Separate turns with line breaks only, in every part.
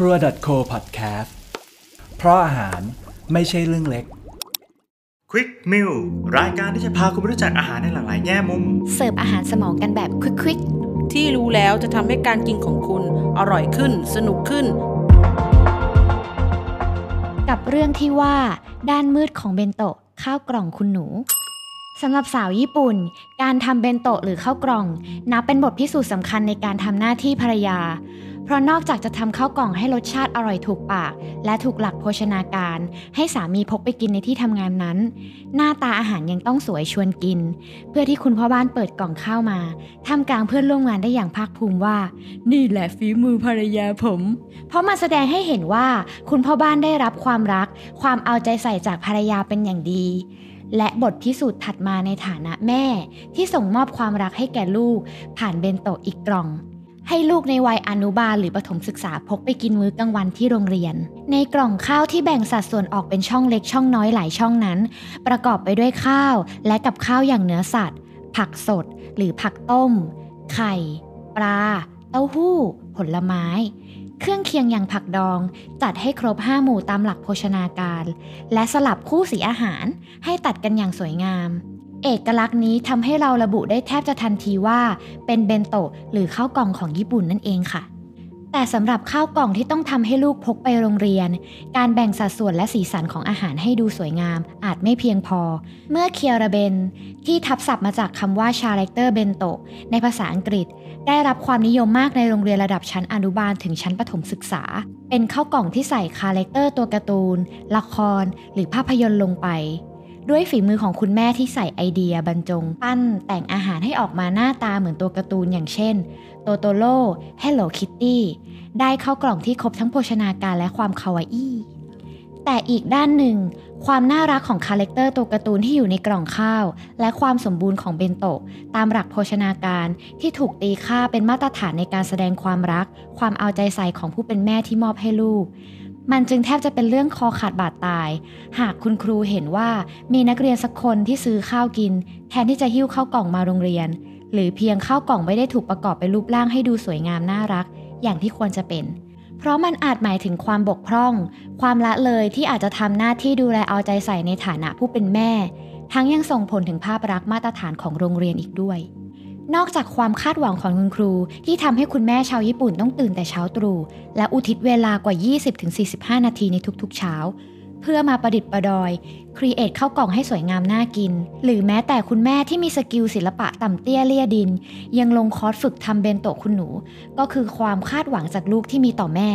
ครัว .co podcast เพราะอาหารไม่ใช่เรื่องเล็ก
Quick Meal รายการที่จะพาคุณไปรู้จักอาหารในหลากหลายแง่มุม
เสิร์ฟอาหารสมองกันแบบควิก
ที่รู้แล้วจะทำให้การกินของคุณอร่อยขึ้น สนุกขึ้น
ๆกับเรื่องที่ว่า ด้านมืดของเบนโตะข้าวกล่องคุณหนูสำหรับสาวญี่ปุ่น การทำเบนโตะหรือข้าวกล่อง นับเป็นบทพิสูจน์สำคัญในการทำหน้าที่ภรรยา เพราะนอกจากจะทำข้าวกล่องให้รสชาติอร่อยถูกปาก และถูกหลักโภชนาการ ให้สามีพกไปกินในที่ทำงานนั้น หน้าตาอาหารยังต้องสวยชวนกิน เพื่อที่คุณพ่อบ้านเปิดกล่องข้าวมาทำกลางเพื่อนร่วมงานได้อย่างภาคภูมิว่า นี่แหละฝีมือภรรยาผม เพราะมาแสดงให้เห็นว่า คุณพ่อบ้านได้รับความรัก ความเอาใจใส่จากภรรยาเป็นอย่างดีและบทพิสูจน์ถัดมาในฐานะแม่ ที่ส่งมอบความรักให้แก่ลูก ผ่านเบนโตะอีกกล่อง ให้ลูกในวัยอนุบาลหรือประถมศึกษาพกไปกินมื้อกลางวันที่โรงเรียน ในกล่องข้าวที่แบ่งสัดส่วนออกเป็นช่องเล็กช่องน้อยหลายช่องนั้น ประกอบไปด้วยข้าวและกับข้าวอย่างเนื้อสัตว์ ผักสด หรือผักต้ม ไข่ ปลา เต้าหู้ ผลไม้ เครื่องเคียงอย่างผักดอง จัดให้ครบ 5 หมู่ตามหลักโภชนาการ และสลับคู่สีอาหารให้ตัดกันอย่างสวยงาม เอกลักษณ์นี้ทำให้เราระบุได้แทบจะทันทีว่า เป็นเบนโตะหรือข้าวกล่องของญี่ปุ่นนั่นเองค่ะ แต่สำหรับข้าวกล่องที่ต้องทำให้ลูกพกไปโรงเรียน การแบ่งสัดส่วนและสีสันของอาหารให้ดูสวยงาม อาจไม่เพียงพอ เมื่อเคียราเบน ที่ทับศัพท์มาจากคำว่า character เบนโตะในภาษาอังกฤษ ได้รับความนิยมมากในโรงเรียนระดับชั้นอนุบาลถึงชั้นประถมศึกษา เป็นข้าวกล่องที่ใส่ character ตัวการ์ตูน ละคร หรือภาพยนตร์ลงไป ด้วยฝีมือของคุณแม่ที่ใส่ไอเดียบรรจง ปั้นแต่งอาหารให้ออกมาหน้าตาเหมือนตัวการ์ตูนอย่างเช่นโตโตโร่เฮลโลคิตตี้ได้ข้าวกล่องที่ครบทั้งโภชนาการและความคาวาอี้แต่อีกด้านหนึ่ง ความน่ารักของ character ตัวการ์ตูนที่อยู่ในกล่องข้าว และความสมบูรณ์ของเบนโตะตามหลักโภชนาการที่ถูกตีค่าเป็นมาตรฐานในการแสดงความรัก ความเอาใจใส่ของผู้เป็นแม่ที่มอบให้ลูก มันจึงแทบจะเป็นเรื่องคอขาดบาดตาย หากคุณครูเห็นว่ามีนักเรียนสักคนที่ซื้อข้าวกิน แทนที่จะหิ้วข้าวกล่องมาโรงเรียน หรือเพียงข้าวกล่องไม่ได้ถูกประกอบเป็นรูปร่างให้ดูสวยงามน่ารัก อย่างที่ควรจะเป็น เพราะมันอาจหมายถึงความบกพร่อง ความละเลยที่อาจจะทำหน้าที่ดูแลเอาใจใส่ในฐานะผู้เป็นแม่ ทั้งยังส่งผลถึงภาพลักษณ์มาตรฐานของโรงเรียนอีกด้วย นอกจากความคาดหวังของคุณครูที่ทำให้คุณแม่ชาวญี่ปุ่นต้องตื่นแต่เช้าตรู่และอุทิศเวลากว่า 20-45 นาทีในทุกๆเช้า เพื่อมาประดิษฐ์ประดอย create ข้าวกล่องให้สวยงามน่ากิน หรือแม้แต่คุณแม่ที่มี skill ศิลปะต่ำเตี้ยเรี่ยดิน ยังลงคอร์สฝึกทำเบนโตะคุณหนู ก็คือความคาดหวังจากลูกที่มีต่อแม่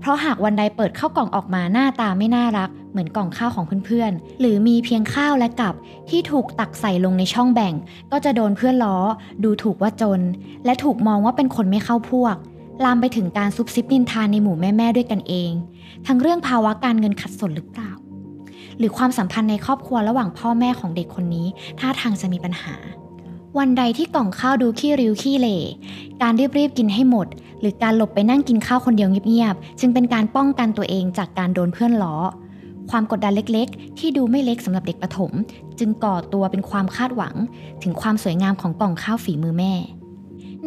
เพราะหากวันใดเปิดข้าวกล่องออกมาหน้าตาไม่น่ารัก เหมือนกล่องข้าวของเพื่อนๆ หรือมีเพียงข้าวและกับที่ถูกตักใส่ลงในช่องแบ่ง ก็จะโดนเพื่อนล้อ ดูถูกว่าจน และถูกมองว่าเป็นคนไม่เข้าพวก ลามไปถึงการซุบซิบนินทานในหมู่แม่ๆด้วยกันเอง ทั้งเรื่องภาวะการเงินขัดสนหรือเปล่า หรือความสัมพันธ์ในครอบครัวระหว่างพ่อแม่ของเด็กคนนี้ท่าทางจะมีปัญหา วันใดที่กล่องข้าวดูขี้ริ้วขี้เหร่การรีบๆกินให้หมด หรือการหลบไปนั่งกินข้าวคนเดียวเงียบๆจึงเป็นการป้องกันตัวเองจากการโดนเพื่อนล้อ ความกดดันเล็กๆ ที่ดูไม่เล็กสำหรับเด็กประถม จึงก่อตัวเป็นความคาดหวัง ถึงความสวยงามของกล่องข้าวฝีมือแม่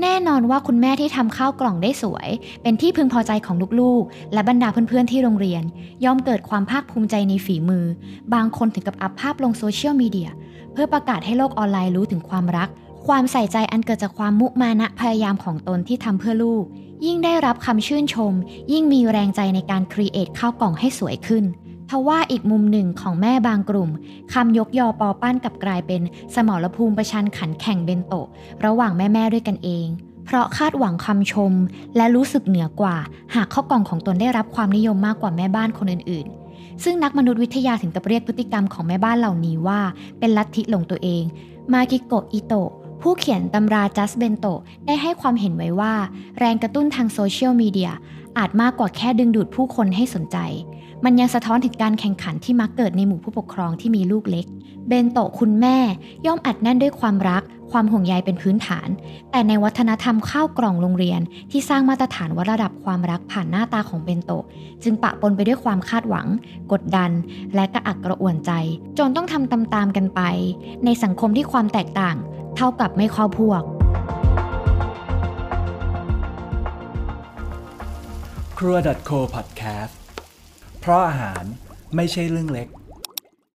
แน่นอนว่าคุณแม่ที่ทำข้าวกล่องได้สวย เป็นที่พึงพอใจของลูกๆ และบรรดาเพื่อนๆที่โรงเรียน ย่อมเกิดความภาคภูมิใจในฝีมือ บางคนถึงกับอัพภาพลงโซเชียลมีเดีย เพื่อประกาศให้โลกออนไลน์รู้ถึงความรัก ความใส่ใจอันเกิดจากความมุมานะพยายามของตนที่ทำเพื่อลูก ยิ่งได้รับคำชื่นชม ยิ่งมีแรงใจในการ create ข้าวกล่องให้สวยขึ้น ทว่าอีกมุมหนึ่งของแม่บางกลุ่มคำยกยอปอปั้นกลับกลายเป็นสมรภูมิประชันขันแข่งเบนโตะ ระหว่างแม่ๆด้วยกันเอง เพราะคาดหวังคำชม และรู้สึกเหนือกว่า หากข้าวกล่องของตนได้รับความนิยมมากกว่าแม่บ้านคนอื่นๆ ซึ่งนักมนุษยวิทยาถึงกับเรียกพฤติกรรมของแม่บ้านเหล่านี้ว่า เป็นลัทธิหลงตัวเอง มากิโกะ อิโตะ ผู้เขียนตำรา Just Bentoได้ให้ความเห็นไว้ว่า แรงกระตุ้นทางโซเชียลมีเดียอาจมากกว่าแค่ดึงดูดผู้คนให้สนใจ มันยังสะท้อนถึงการแข่งขันที่มักเกิดในหมู่ผู้ปกครองที่มีลูกเล็ก เบนโตะคุณแม่ย่อมอัดแน่นด้วยความรัก ความห่วงใยเป็นพื้นฐาน แต่ในวัฒนธรรมข้าวกล่องโรงเรียน ที่สร้างมาตรฐานวัดระดับความรักผ่านหน้าตาของเบนโตะจึงปะปนไปด้วยความคาดหวัง กดดัน และกระอักกระอ่วนใจ จนต้องทำตามๆกันไป ในสังคมที่ความแตกต่าง เท่ากับไม่เข้าพวก
ครัว .co podcast เพราะอาหารไม่ใช่เรื่องเล็ก